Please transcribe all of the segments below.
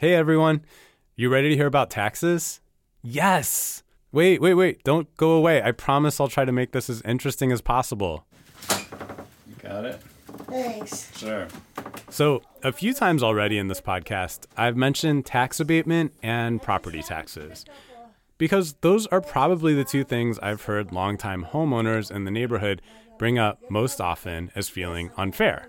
Hey everyone, you ready to hear about taxes? Yes! Wait, wait, wait, don't go away. I promise I'll try to make this as interesting as possible. You got it? Thanks. Sure. So, a few times already in this podcast, I've mentioned tax abatement and property taxes. Because those are probably the two things I've heard longtime homeowners in the neighborhood bring up most often as feeling unfair.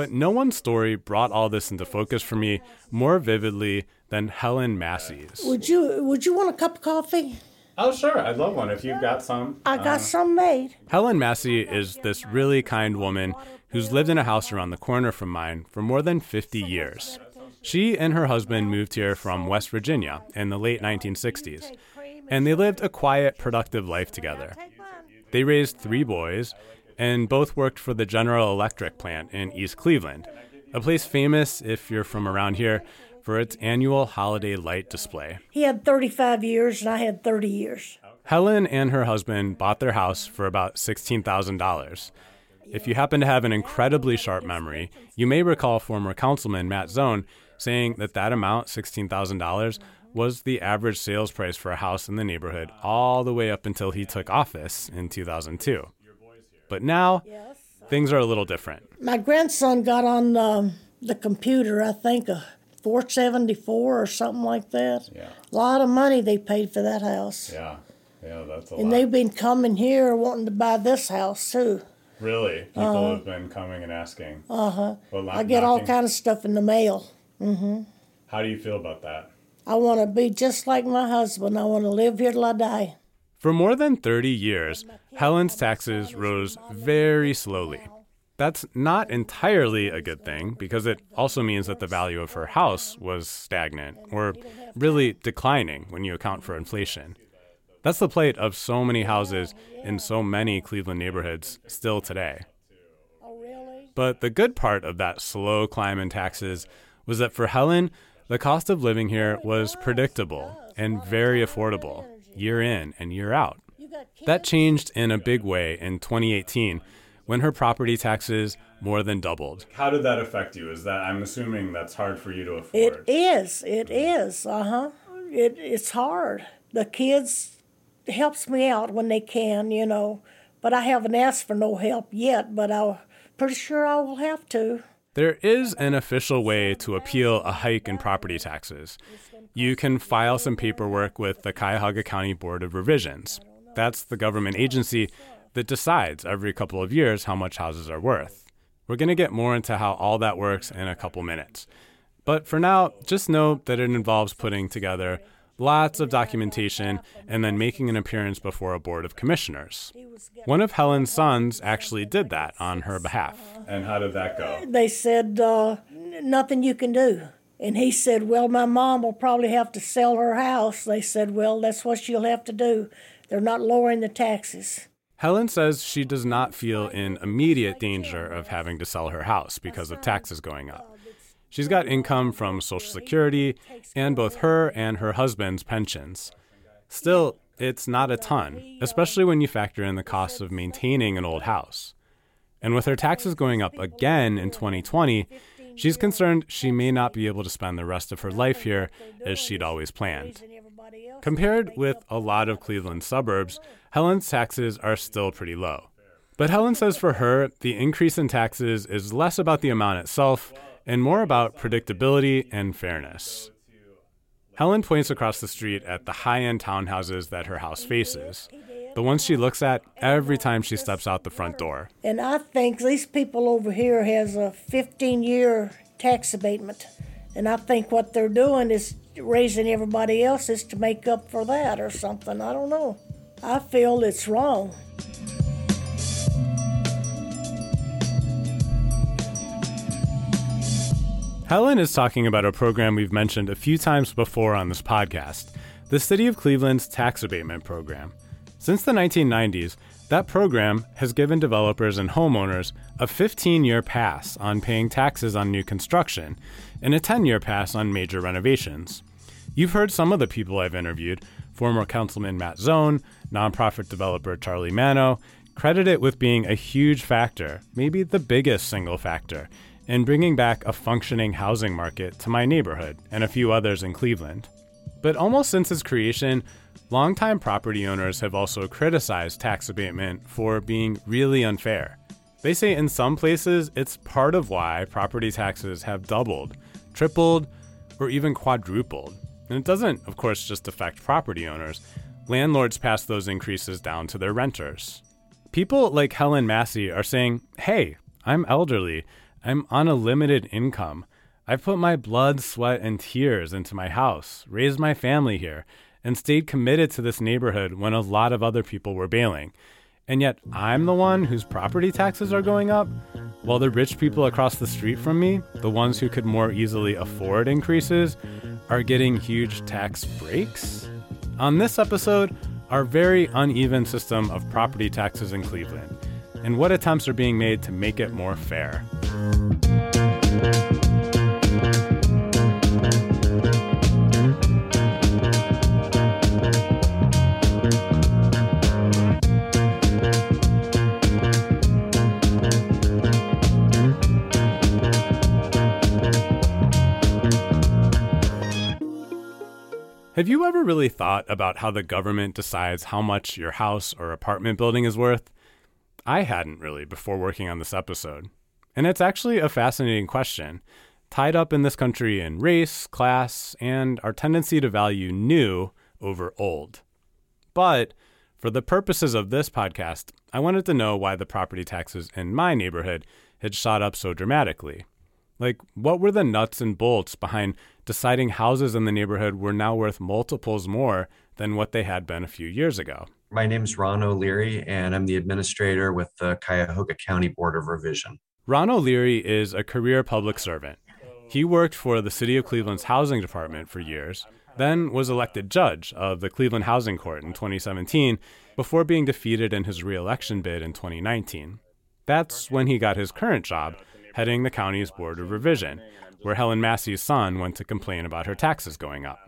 But no one's story brought all this into focus for me more vividly than Helen Massey's. Would you Would you want a cup of coffee? Oh, sure. I'd love one if you've got some. I got uh, some made. Helen Massey is this really kind woman who's lived in a house around the corner from mine for more than 50 years. She and her husband moved here from West Virginia in the late 1960s, and they lived a quiet, productive life together. They raised three boys, and both worked for the General Electric plant in East Cleveland, a place famous, if you're from around here, for its annual holiday light display. He had 35 years and I had 30 years. Helen and her husband bought their house for about $16,000. If you happen to have an incredibly sharp memory, you may recall former councilman Matt Zone saying that that amount, $16,000, was the average sales price for a house in the neighborhood all the way up until he took office in 2002. But now, things are a little different. My grandson got on um, the computer, I think, a 474 or something like that. Yeah. A lot of money they paid for that house. Yeah. Yeah, that's a And lot. they've been coming here wanting to buy this house too. really? People have been coming and asking. Uh huh. Well, Uh-huh. I get all kind of stuff in the mail. Mm-hmm. How do you feel about that? I want to be just like my husband. I want to live here till I die. For more than 30 years, Helen's taxes rose very slowly. That's not entirely a good thing because it also means that the value of her house was stagnant or really declining when you account for inflation. That's the plight of so many houses in so many Cleveland neighborhoods still today. But the good part of that slow climb in taxes was that for Helen, the cost of living here was predictable and very affordable, year in and year out. That changed in a big way in 2018 when her property taxes more than doubled. How did that affect you? Is that I'm assuming that's hard for you to afford? It is. It is. Uh huh. It it's hard. The kids helps me out when they can, you know, but I haven't asked for no help yet. But I'm pretty sure I will have to. There is an official way to appeal a hike in property taxes. You can file some paperwork with the Cuyahoga County Board of Revisions. That's the government agency that decides every couple of years how much houses are worth. We're going to get more into how all that works in a couple minutes. But for now, just know that it involves putting together lots of documentation and then making an appearance before a board of commissioners. One of Helen's sons actually did that on her behalf. and how did that go? They said uh, nothing you can do. And he said, Well, my mom will probably have to sell her house. They said, Well, that's what she'll have to do. They're not lowering the taxes. Helen says she does not feel in immediate danger of having to sell her house because of taxes going up. She's got income from Social Security and both her and her husband's pensions. Still, it's not a ton, especially when you factor in the costs of maintaining an old house. And with her taxes going up again in 2020, she's concerned she may not be able to spend the rest of her life here as she'd always planned. Compared with a lot of Cleveland suburbs, Helen's taxes are still pretty low. But Helen says for her, the increase in taxes is less about the amount itself and more about predictability and fairness. Helen points across the street at the high end townhouses that her house faces, the ones she looks at every time she steps out the front door. And I think these people over here has a 15 year tax abatement. And I think what they're doing is raising everybody else's to make up for that or something. I don't know. I feel it's wrong. Helen is talking about a program we've mentioned a few times before on this podcast the City of Cleveland's Tax Abatement Program. Since the 1990s, that program has given developers and homeowners a 15 year pass on paying taxes on new construction and a 10 year pass on major renovations. You've heard some of the people I've interviewed former Councilman Matt Zone, nonprofit developer Charlie Mano, credit it with being a huge factor, maybe the biggest single factor, in bringing back a functioning housing market to my neighborhood and a few others in Cleveland. But almost since its creation, longtime property owners have also criticized tax abatement for being really unfair. They say in some places it's part of why property taxes have doubled, tripled, or even quadrupled. And it doesn't, of course, just affect property owners. Landlords pass those increases down to their renters. People like Helen Massey are saying, hey, I'm elderly. I'm on a limited income. I've put my blood, sweat, and tears into my house, raised my family here, and stayed committed to this neighborhood when a lot of other people were bailing. And yet, I'm the one whose property taxes are going up, while the rich people across the street from me, the ones who could more easily afford increases, are getting huge tax breaks? On this episode, our very uneven system of property taxes in Cleveland, and what attempts are being made to make it more fair. Have you ever really thought about how the government decides how much your house or apartment building is worth? I hadn't really before working on this episode. And it's actually a fascinating question, tied up in this country in race, class, and our tendency to value new over old. But for the purposes of this podcast, I wanted to know why the property taxes in my neighborhood had shot up so dramatically. Like, what were the nuts and bolts behind deciding houses in the neighborhood were now worth multiples more than what they had been a few years ago? My name is Ron O'Leary, and I'm the administrator with the Cuyahoga County Board of Revision. Ron O'Leary is a career public servant. He worked for the City of Cleveland's housing department for years, then was elected judge of the Cleveland Housing Court in 2017 before being defeated in his reelection bid in 2019. That's when he got his current job heading the county's Board of Revision, where Helen Massey's son went to complain about her taxes going up.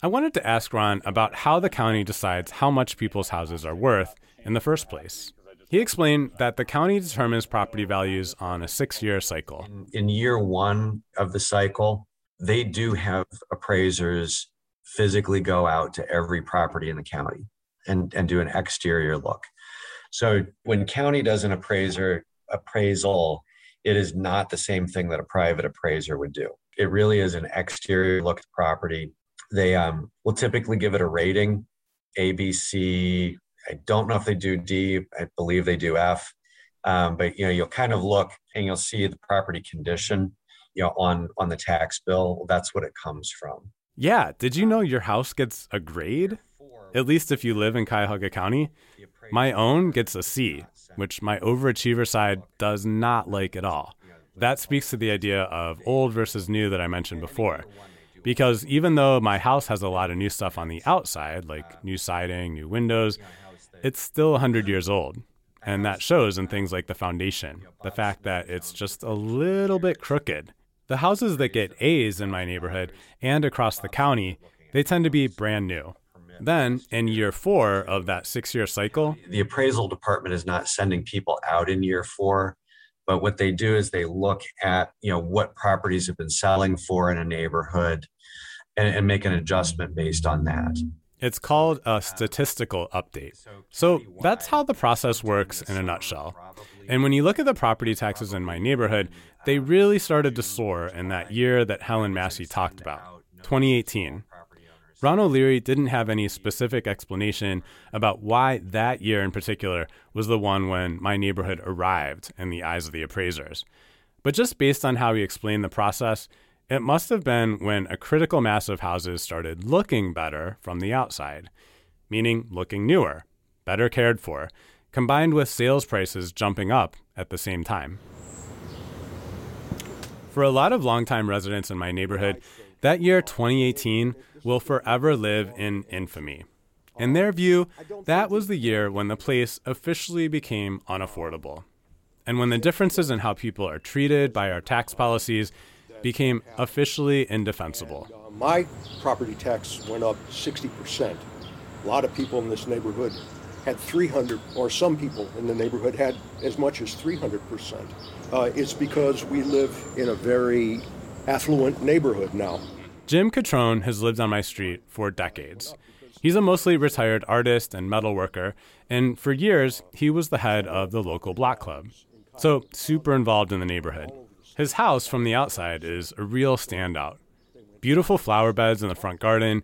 I wanted to ask Ron about how the county decides how much people's houses are worth in the first place. He explained that the county determines property values on a six year cycle. In year one of the cycle, they do have appraisers physically go out to every property in the county and, and do an exterior look. So when county does an appraiser appraisal, it is not the same thing that a private appraiser would do. It really is an exterior look at the property. They um, will typically give it a rating, A, B, C. I don't know if they do D. I believe they do F. Um, but you know, you'll kind of look and you'll see the property condition, you know, on on the tax bill. That's what it comes from. Yeah. Did you know your house gets a grade? At least if you live in Cuyahoga County. My own gets a C which my overachiever side does not like at all. That speaks to the idea of old versus new that I mentioned before. Because even though my house has a lot of new stuff on the outside, like new siding, new windows, it's still 100 years old. And that shows in things like the foundation, the fact that it's just a little bit crooked. The houses that get A's in my neighborhood and across the county, they tend to be brand new. Then, in year four of that six year cycle, the appraisal department is not sending people out in year four, but what they do is they look at you know what properties have been selling for in a neighborhood and, and make an adjustment based on that. It's called a statistical update. So that's how the process works in a nutshell. And when you look at the property taxes in my neighborhood, they really started to soar in that year that Helen Massey talked about, 2018. Ron O'Leary didn't have any specific explanation about why that year in particular was the one when my neighborhood arrived in the eyes of the appraisers. But just based on how he explained the process, it must have been when a critical mass of houses started looking better from the outside, meaning looking newer, better cared for, combined with sales prices jumping up at the same time. For a lot of longtime residents in my neighborhood, that year, 2018, will forever live in infamy. In their view, that was the year when the place officially became unaffordable. And when the differences in how people are treated by our tax policies became officially indefensible. Uh, my property tax went up 60%. A lot of people in this neighborhood had 300, or some people in the neighborhood had as much as 300%. Uh, it's because we live in a very affluent neighborhood now. Jim Catrone has lived on my street for decades. He's a mostly retired artist and metal worker, and for years, he was the head of the local block club. So, super involved in the neighborhood. His house from the outside is a real standout. Beautiful flower beds in the front garden,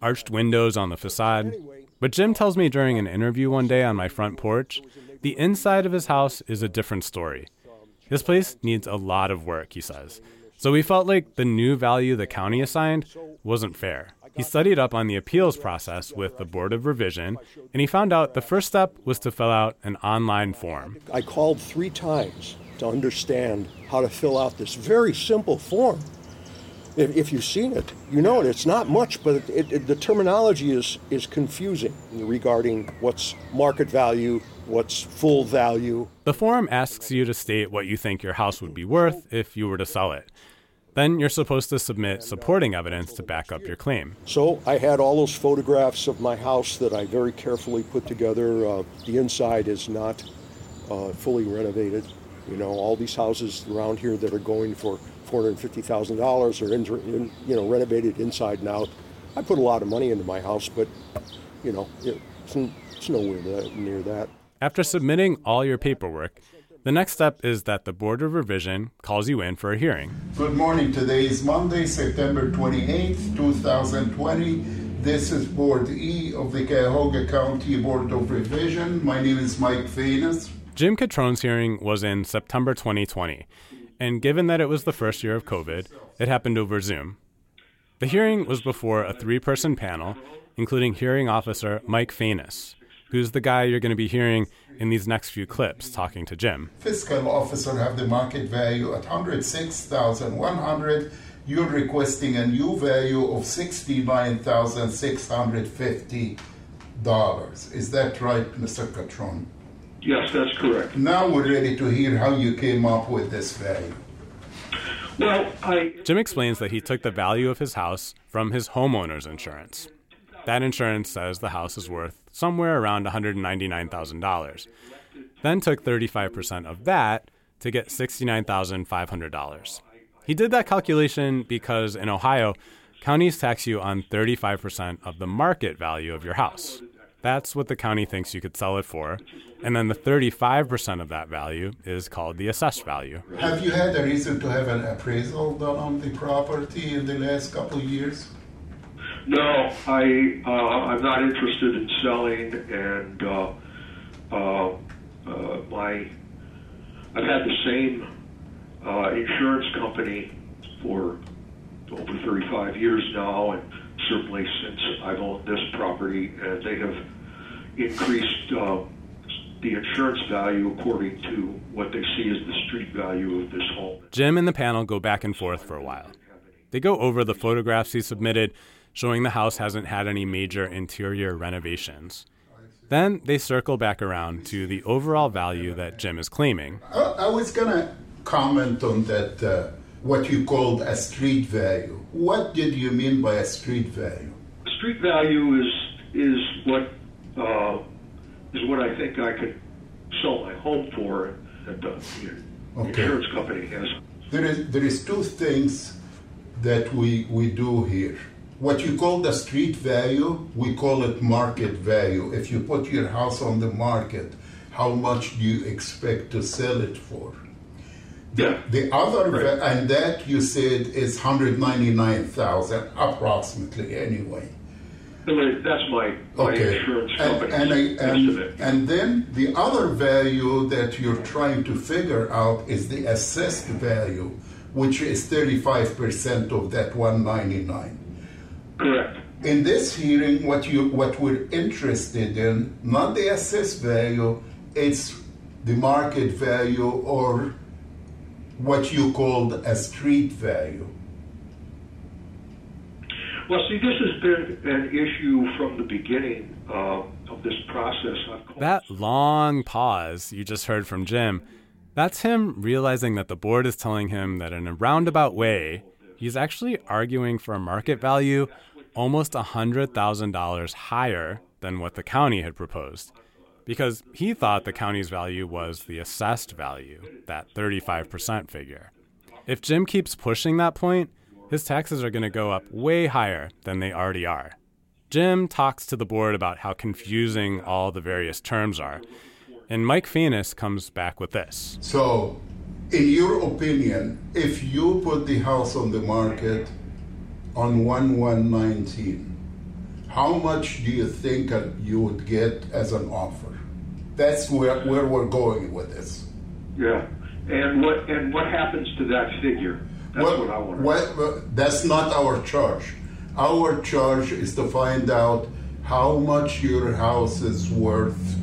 arched windows on the facade. But Jim tells me during an interview one day on my front porch, the inside of his house is a different story. This place needs a lot of work, he says. So we felt like the new value the county assigned wasn't fair. He studied up on the appeals process with the Board of Revision, and he found out the first step was to fill out an online form. I called three times to understand how to fill out this very simple form. If, you've seen it, you know it. It's not much, but it, it, the terminology is, is confusing regarding what's market value, what's full value. The form asks you to state what you think your house would be worth if you were to sell it. Then you're supposed to submit supporting evidence to back up your claim. So I had all those photographs of my house that I very carefully put together. Uh, the inside is not uh, fully renovated. You know, all these houses around here that are going for $450,000 are in, in, you know renovated inside and out. I put a lot of money into my house, but you know, it's, it's nowhere near that. After submitting all your paperwork, the next step is that the Board of Revision calls you in for a hearing. Good morning. Today is Monday, September 28th, 2020. This is Board E of the Cuyahoga County Board of Revision. My name is Mike Fainus. Jim Catrone's hearing was in September 2020, and given that it was the first year of COVID, it happened over Zoom. The hearing was before a three person panel, including hearing officer Mike Fainus, who's the guy you're going to be hearing in these next few clips talking to Jim. Fiscal officer have the market value at 106,100. You're requesting a new value of $69,650. Is that right, Mr. Catrone? Yes, that's correct. Now we're ready to hear how you came up with this value. Well, I. Jim explains that he took the value of his house from his homeowner's insurance. That insurance says the house is worth somewhere around $199,000. Then took 35% of that to get $69,500. He did that calculation because in Ohio, counties tax you on 35% of the market value of your house. That's what the county thinks you could sell it for. And then the 35% of that value is called the assessed value. Have you had a reason to have an appraisal done on the property in the last couple of years? No, I uh, I'm not interested in selling, and uh, uh, uh, my I've had the same uh, insurance company for over 35 years now, and certainly since I've owned this property, and they have increased uh, the insurance value according to what they see as the street value of this home. Jim and the panel go back and forth for a while. They go over the photographs he submitted showing the house hasn't had any major interior renovations. Then they circle back around to the overall value that Jim is claiming. I, was going to comment on that, uh, what you called a street value. What did you mean by a street value? Street value is is what uh, is what I think I could sell my home for that the, okay. insurance company has. There is there is two things that we we do here what you call the street value, we call it market value. If you put your house on the market, how much do you expect to sell it for? Yeah. The other, right. and that you said is 199,000 approximately anyway. That's my, my okay. insurance company. And, and, and, and then the other value that you're trying to figure out is the assessed value, which is 35% of that 199. Correct. In this hearing, what you what we're interested in, not the assessed value, it's the market value or what you called a street value. Well, see, this has been an issue from the beginning uh, of this process. That long pause you just heard from Jim, that's him realizing that the board is telling him that in a roundabout way, he's actually arguing for a market value almost $100,000 higher than what the county had proposed. because he thought the county's value was the assessed value, that 35% figure. If Jim keeps pushing that point, his taxes are going to go up way higher than they already are. Jim talks to the board about how confusing all the various terms are. And Mike Fanis comes back with this. So, in your opinion, if you put the house on the market on 1119, how much do you think you would get as an offer? That's where, where we're going with this. Yeah. And what and what happens to that figure? That's what, what I want. What, uh, that's not our charge. Our charge is to find out how much your house is worth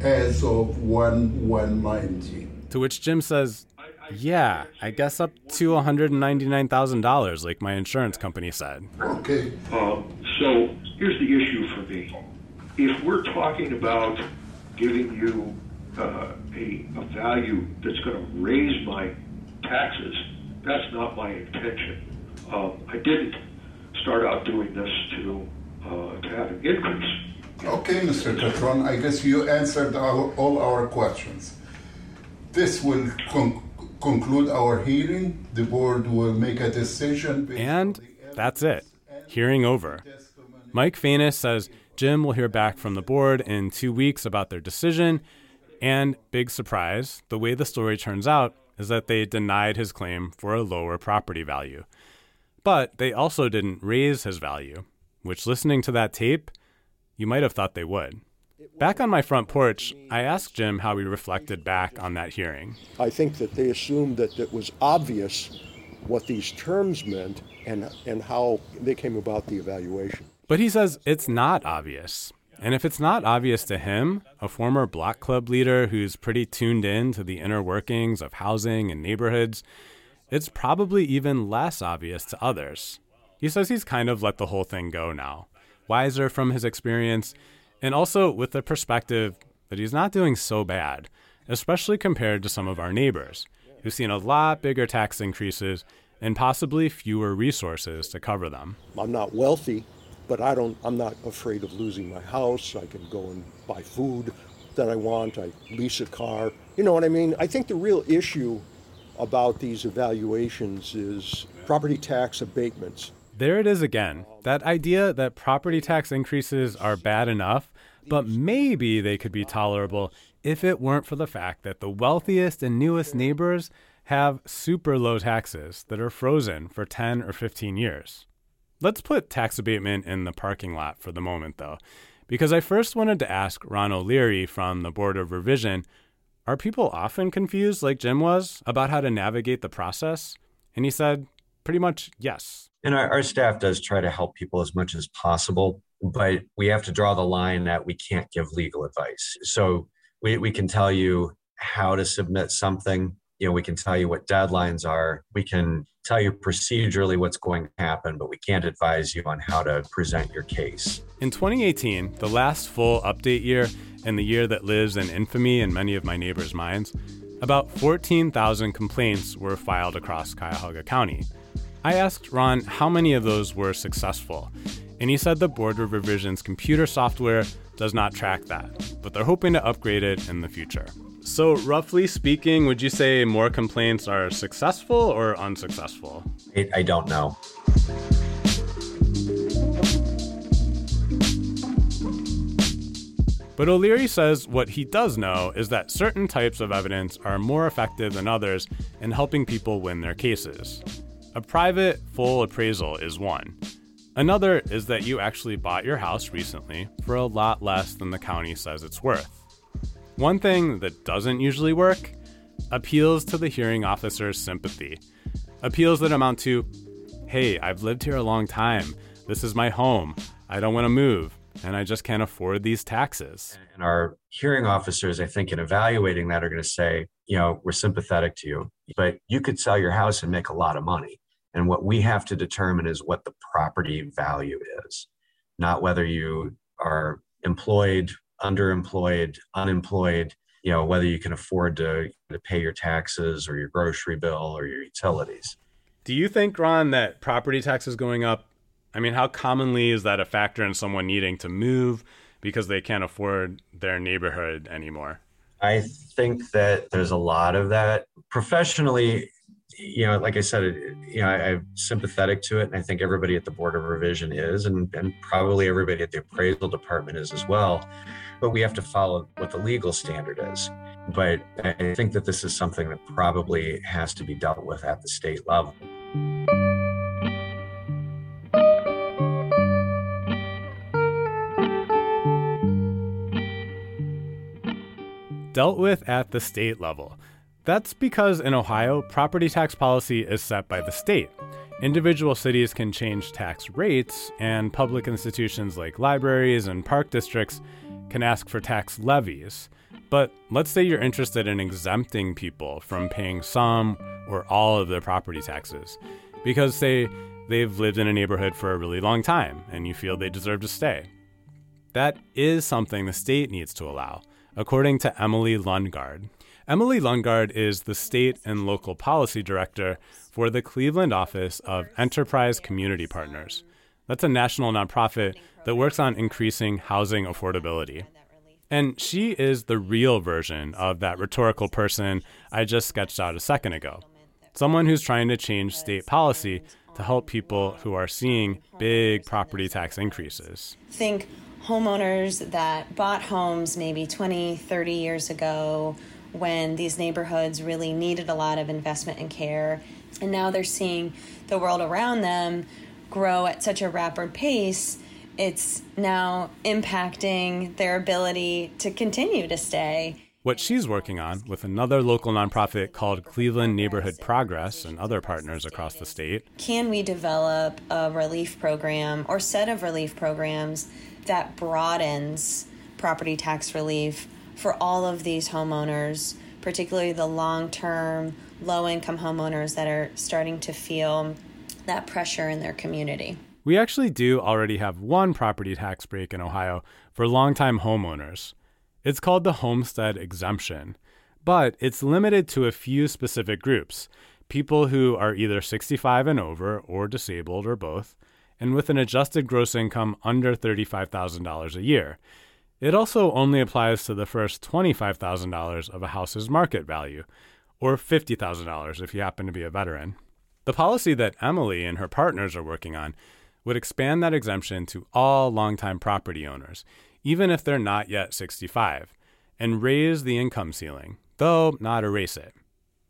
as of one one ninety. To which Jim says, "Yeah, I guess up to one hundred and ninety nine thousand dollars, like my insurance company said." Okay. Um, so here's the issue for me: if we're talking about giving you uh, a, a value that's going to raise my taxes, that's not my intention. Um, I didn't start out doing this to uh, to have an increase. Okay, Mr. Catron, I guess you answered our, all our questions. This will con- conclude our hearing. The board will make a decision. And that's it. Hearing over. Mike Fanis says Jim will hear back from the board in two weeks about their decision. And big surprise, the way the story turns out is that they denied his claim for a lower property value. But they also didn't raise his value, which listening to that tape, you might have thought they would. Back on my front porch, I asked Jim how he reflected back on that hearing. I think that they assumed that it was obvious what these terms meant and, and how they came about the evaluation. But he says it's not obvious. And if it's not obvious to him, a former block club leader who's pretty tuned in to the inner workings of housing and neighborhoods, it's probably even less obvious to others. He says he's kind of let the whole thing go now, wiser from his experience, and also with the perspective that he's not doing so bad, especially compared to some of our neighbors, who've seen a lot bigger tax increases and possibly fewer resources to cover them. I'm not wealthy, but I don't I'm not afraid of losing my house. I can go and buy food that I want. I lease a car. You know what I mean? I think the real issue about these evaluations is property tax abatements. There it is again. That idea that property tax increases are bad enough, but maybe they could be tolerable if it weren't for the fact that the wealthiest and newest neighbors have super low taxes that are frozen for 10 or 15 years. Let's put tax abatement in the parking lot for the moment, though, because I first wanted to ask Ron O'Leary from the Board of Revision are people often confused, like Jim was, about how to navigate the process? And he said, pretty much yes. And our, our staff does try to help people as much as possible, but we have to draw the line that we can't give legal advice. So we, we can tell you how to submit something. You know, we can tell you what deadlines are. We can tell you procedurally what's going to happen, but we can't advise you on how to present your case. In 2018, the last full update year, and the year that lives in infamy in many of my neighbors' minds, about 14,000 complaints were filed across Cuyahoga County. I asked Ron how many of those were successful, and he said the Board of Revision's computer software does not track that, but they're hoping to upgrade it in the future. So, roughly speaking, would you say more complaints are successful or unsuccessful? I, I don't know. But O'Leary says what he does know is that certain types of evidence are more effective than others in helping people win their cases. A private, full appraisal is one. Another is that you actually bought your house recently for a lot less than the county says it's worth. One thing that doesn't usually work appeals to the hearing officer's sympathy. Appeals that amount to, hey, I've lived here a long time. This is my home. I don't want to move and I just can't afford these taxes. And our hearing officers, I think, in evaluating that, are going to say, you know, we're sympathetic to you, but you could sell your house and make a lot of money. And what we have to determine is what the property value is, not whether you are employed, underemployed, unemployed, you know, whether you can afford to, to pay your taxes or your grocery bill or your utilities. Do you think, Ron, that property taxes going up I mean, how commonly is that a factor in someone needing to move, because they can't afford their neighborhood anymore? I think that there's a lot of that. Professionally, you know, like I said, you know, I, am sympathetic to it, and I think everybody at the Board of Revision is, and, and probably everybody at the appraisal department is as well. But we have to follow what the legal standard is. But I think that this is something that probably has to be dealt with at the state level. Dealt with at the state level. That's because in Ohio, property tax policy is set by the state. Individual cities can change tax rates, and public institutions like libraries and park districts can ask for tax levies. But let's say you're interested in exempting people from paying some or all of their property taxes because, say, they've lived in a neighborhood for a really long time and you feel they deserve to stay. That is something the state needs to allow, according to Emily Lundgard. Emily Lundgard is the state and local policy director for the Cleveland office of Enterprise Community Partners. That's a national nonprofit that works on increasing housing affordability. And she is the real version of that rhetorical person I just sketched out a second ago. Someone who's trying to change state policy to help people who are seeing big property tax increases. Think homeowners that bought homes maybe 20, 30 years ago when these neighborhoods really needed a lot of investment and care. And now they're seeing the world around them grow at such a rapid pace. It's now impacting their ability to continue to stay. What she's working on with another local nonprofit called Cleveland Neighborhood Progress and other partners across the state. Can we develop a relief program or set of relief programs that broadens property tax relief for all of these homeowners, particularly the long term, low income homeowners that are starting to feel that pressure in their community. We actually do already have one property tax break in Ohio for longtime homeowners. It's called the homestead exemption, but it's limited to a few specific groups people who are either 65 and over or disabled or both, and with an adjusted gross income under $35,000 a year. It also only applies to the first $25,000 of a house's market value, or $50,000 if you happen to be a veteran. The policy that Emily and her partners are working on would expand that exemption to all longtime property owners, even if they're not yet 65, and raise the income ceiling, though not erase it.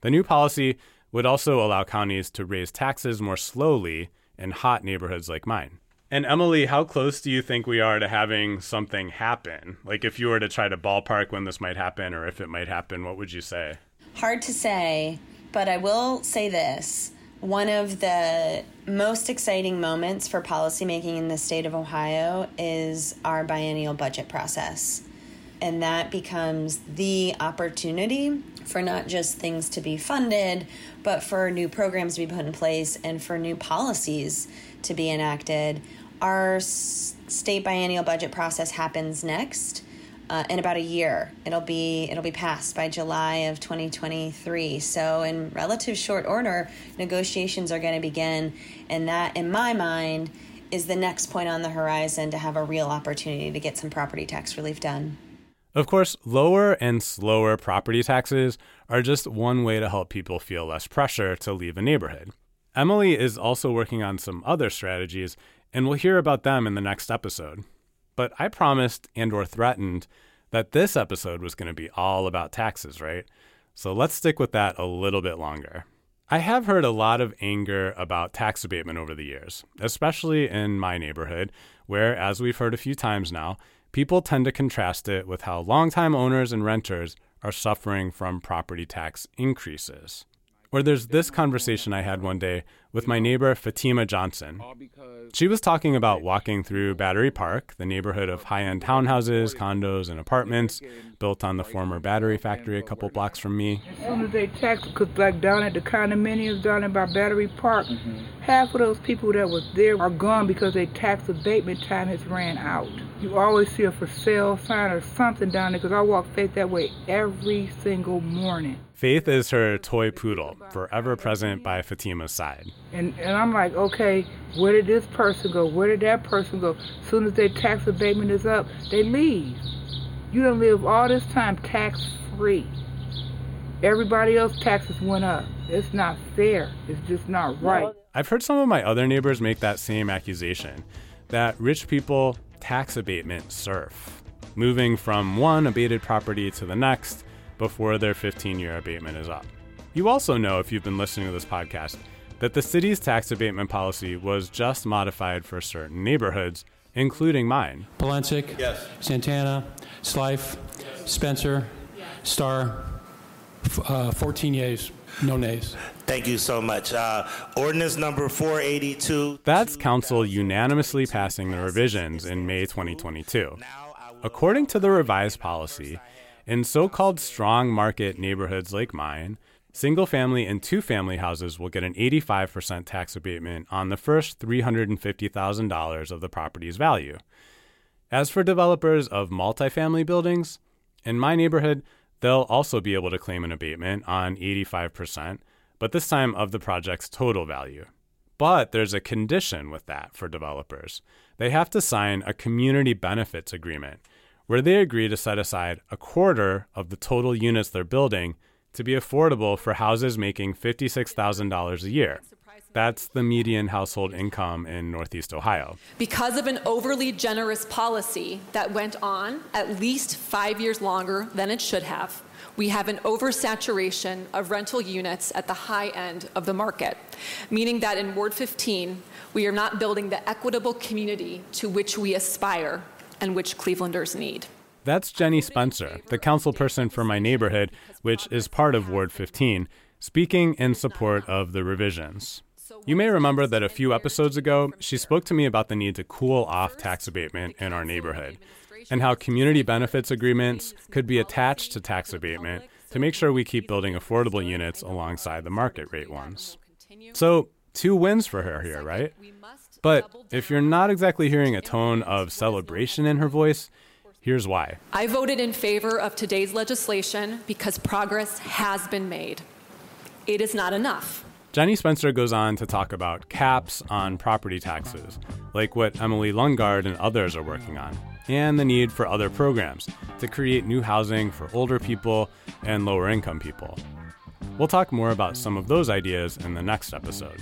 The new policy would also allow counties to raise taxes more slowly in hot neighborhoods like mine. And Emily, how close do you think we are to having something happen? Like if you were to try to ballpark when this might happen or if it might happen, what would you say? Hard to say, but I will say this. One of the most exciting moments for policymaking in the state of Ohio is our biennial budget process. And that becomes the opportunity for not just things to be funded, but for new programs to be put in place and for new policies to be enacted our state biennial budget process happens next uh, in about a year. It'll be it'll be passed by July of 2023. So in relative short order, negotiations are going to begin, and that, in my mind, is the next point on the horizon to have a real opportunity to get some property tax relief done. Of course, lower and slower property taxes are just one way to help people feel less pressure to leave a neighborhood. Emily is also working on some other strategies and we'll hear about them in the next episode. But I promised and or threatened that this episode was going to be all about taxes, right? So let's stick with that a little bit longer. I have heard a lot of anger about tax abatement over the years, especially in my neighborhood, where, as we've heard a few times now, people tend to contrast it with how longtime owners and renters are suffering from property tax increases. Or there's this conversation I had one day with my neighbor Fatima Johnson. She was talking about walking through Battery Park, the neighborhood of high end townhouses, condos, and apartments built on the former battery factory a couple blocks from me. As soon as they tax, because like down at the condominiums down in by Battery Park, mm-hmm. half of those people that was there are gone because their tax abatement time has ran out. you always see a for sale sign or something down there because I walk Faith that way every single morning. Faith is her toy poodle, forever present by Fatima's side. And, and I'm like, okay, where did this person go? Where did that person go? As soon as their tax abatement is up, they leave. You don't live all this time tax free. Everybody else taxes went up. It's not fair. It's just not right. I've heard some of my other neighbors make that same accusation that rich people tax abatement surf, moving from one abated property to the next before their 15 year abatement is up. You also know, if you've been listening to this podcast, that the city's tax abatement policy was just modified for certain neighborhoods, including mine. Polensek, yes. Santana, Slife, Spencer, Starr, uh, 14 yeas, no nays. Thank you so much. Uh, ordinance number 482. That's council unanimously passing the revisions in May 2022. According to the revised policy, in so called strong market neighborhoods like mine, single family and two family houses will get an 85% tax abatement on the first $350,000 of the property's value. As for developers of multifamily buildings, in my neighborhood, they'll also be able to claim an abatement on 85%, but this time of the project's total value. But there's a condition with that for developers. They have to sign a community benefits agreement where they agree to set aside a quarter of the total units they're building to be affordable for houses making $56,000 a year. That's the median household income in Northeast Ohio. Because of an overly generous policy that went on at least five years longer than it should have, we have an oversaturation of rental units at the high end of the market, meaning that in Ward 15, we are not building the equitable community to which we aspire and which Clevelanders need. That's Jenny Spencer, the councilperson for my neighborhood, which is part of Ward 15, speaking in support of the revisions. You may remember that a few episodes ago, she spoke to me about the need to cool off tax abatement in our neighborhood and how community benefits agreements could be attached to tax abatement to make sure we keep building affordable units alongside the market rate ones. So, two wins for her here, right? But if you're not exactly hearing a tone of celebration in her voice, here's why. I voted in favor of today's legislation because progress has been made. It is not enough. Jenny Spencer goes on to talk about caps on property taxes, like what Emily Lundgard and others are working on, and the need for other programs to create new housing for older people and lower income people. We'll talk more about some of those ideas in the next episode.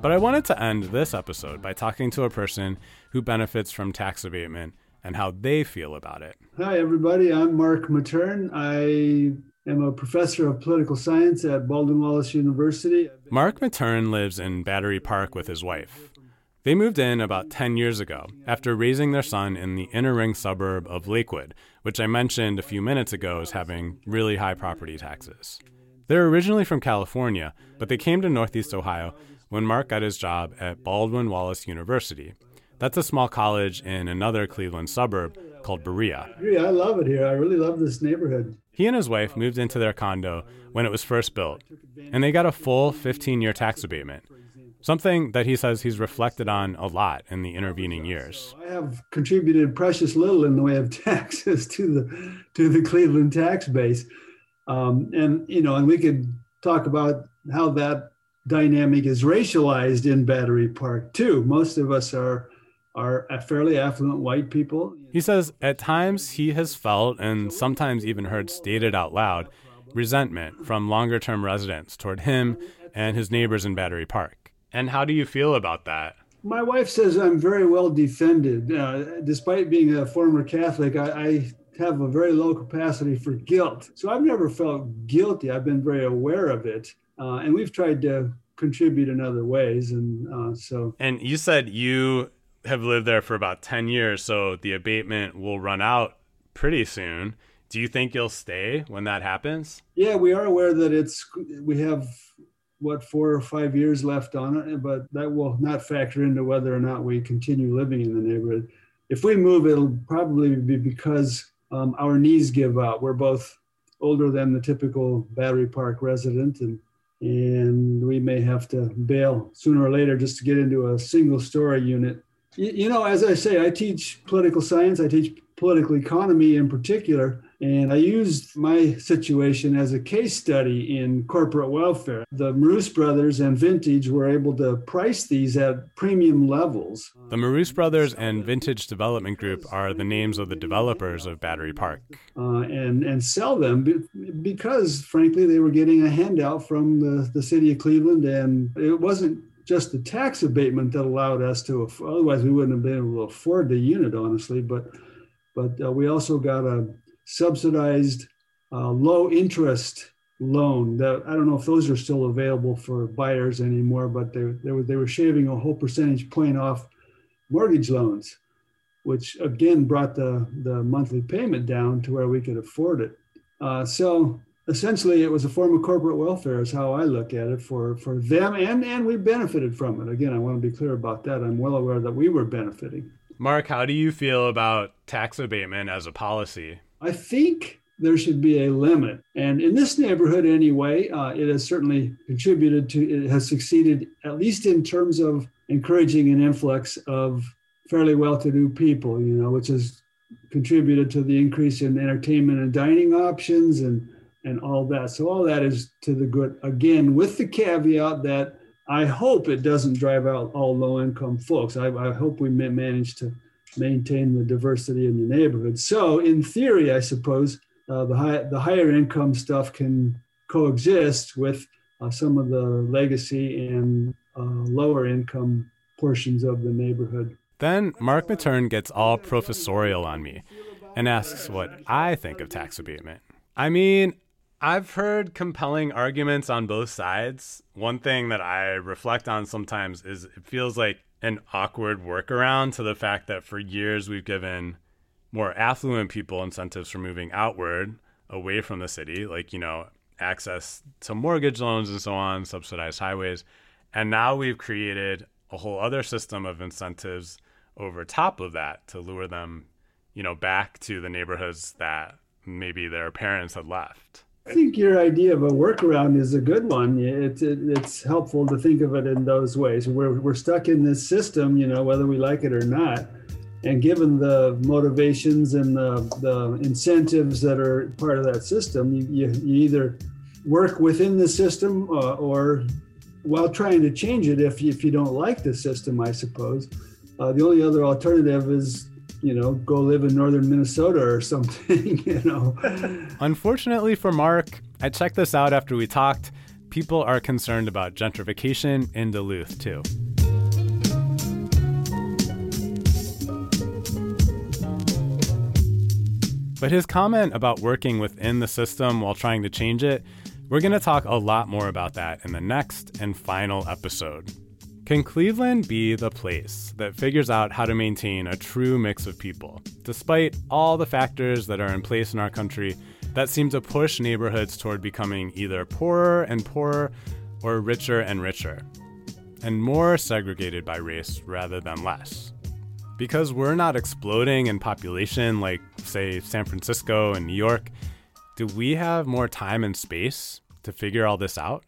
But I wanted to end this episode by talking to a person who benefits from tax abatement and how they feel about it. Hi, everybody. I'm Mark Matern. I am a professor of political science at Baldwin Wallace University. Mark Matern lives in Battery Park with his wife. They moved in about 10 years ago after raising their son in the inner ring suburb of Lakewood, which I mentioned a few minutes ago as having really high property taxes. They're originally from California, but they came to Northeast Ohio when Mark got his job at Baldwin Wallace University. That's a small college in another Cleveland suburb called Berea. I love it here. I really love this neighborhood. He and his wife moved into their condo when it was first built, and they got a full 15 year tax abatement, something that he says he's reflected on a lot in the intervening years. I have contributed precious little in the way of taxes to the, to the Cleveland tax base. Um, and, you know, and we could talk about how that dynamic is racialized in Battery Park too. Most of us are are fairly affluent white people. He says at times he has felt and sometimes even heard stated out loud resentment from longer term residents toward him and his neighbors in Battery Park. And how do you feel about that? My wife says I'm very well defended. Uh, despite being a former Catholic, I, I have a very low capacity for guilt. So I've never felt guilty. I've been very aware of it. Uh, and we've tried to contribute in other ways. And uh, so. And you said you have lived there for about 10 years, so the abatement will run out pretty soon. Do you think you'll stay when that happens? Yeah, we are aware that it's we have what four or five years left on it, but that will not factor into whether or not we continue living in the neighborhood. If we move, it'll probably be because um, our knees give out. We're both older than the typical Battery Park resident, and and we may have to bail sooner or later just to get into a single story unit. You, you know, as I say, I teach political science, I teach political economy in particular. And I used my situation as a case study in corporate welfare. The Marous brothers and Vintage were able to price these at premium levels. The Marous brothers and Vintage Development Group are the names of the developers of Battery Park. Uh, and, and sell them because, frankly, they were getting a handout from the, the city of Cleveland. And it wasn't just the tax abatement that allowed us to, otherwise, we wouldn't have been able to afford the unit, honestly. But, but uh, we also got a subsidized uh, low interest loan that I don't know if those are still available for buyers anymore, but they, they, were, they were shaving a whole percentage point off mortgage loans, which again brought the, the monthly payment down to where we could afford it. Uh, so essentially it was a form of corporate welfare is how I look at it for, for them and, and we benefited from it. Again, I want to be clear about that. I'm well aware that we were benefiting. Mark, how do you feel about tax abatement as a policy? I think there should be a limit. And in this neighborhood, anyway, uh, it has certainly contributed to, it has succeeded, at least in terms of encouraging an influx of fairly well to do people, you know, which has contributed to the increase in entertainment and dining options and, and all that. So, all that is to the good, again, with the caveat that I hope it doesn't drive out all low income folks. I, I hope we manage to maintain the diversity in the neighborhood. So, in theory, I suppose uh, the high, the higher income stuff can coexist with uh, some of the legacy and uh, lower income portions of the neighborhood. Then Mark Matern gets all professorial on me and asks what I think of tax abatement. I mean, I've heard compelling arguments on both sides. One thing that I reflect on sometimes is it feels like an awkward workaround to the fact that for years we've given more affluent people incentives for moving outward away from the city, like, you know, access to mortgage loans and so on, subsidized highways. And now we've created a whole other system of incentives over top of that to lure them, you know, back to the neighborhoods that maybe their parents had left. I think your idea of a workaround is a good one. It's it, it's helpful to think of it in those ways. We're we're stuck in this system, you know, whether we like it or not. And given the motivations and the, the incentives that are part of that system, you, you, you either work within the system uh, or while trying to change it if you, if you don't like the system, I suppose. Uh, the only other alternative is you know, go live in northern Minnesota or something, you know. Unfortunately for Mark, I checked this out after we talked. People are concerned about gentrification in Duluth, too. But his comment about working within the system while trying to change it, we're going to talk a lot more about that in the next and final episode. Can Cleveland be the place that figures out how to maintain a true mix of people, despite all the factors that are in place in our country that seem to push neighborhoods toward becoming either poorer and poorer or richer and richer, and more segregated by race rather than less? Because we're not exploding in population like, say, San Francisco and New York, do we have more time and space to figure all this out?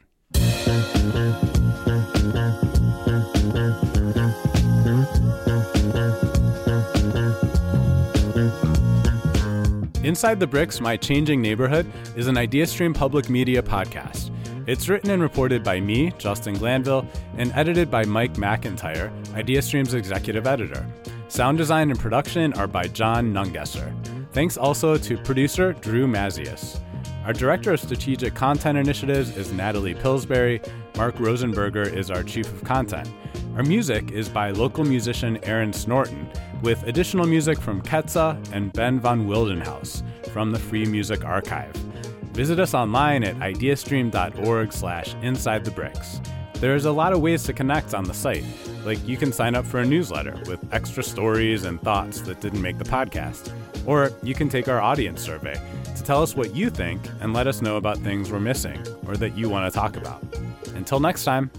Inside the Bricks My Changing Neighborhood is an IdeaStream public media podcast. It's written and reported by me, Justin Glanville, and edited by Mike McIntyre, IdeaStream's executive editor. Sound design and production are by John Nungesser. Thanks also to producer Drew Maziasz. Our director of strategic content initiatives is Natalie Pillsbury. Mark Rosenberger is our chief of content. Our music is by local musician Aaron Snorton, with additional music from Ketsa and Ben van Wildenhuis from the Free Music Archive. Visit us online at ideastream.org slash inside the bricks. There's a lot of ways to connect on the site, like you can sign up for a newsletter with extra stories and thoughts that didn't make the podcast. Or you can take our audience survey to tell us what you think and let us know about things we're missing or that you want to talk about. Until next time.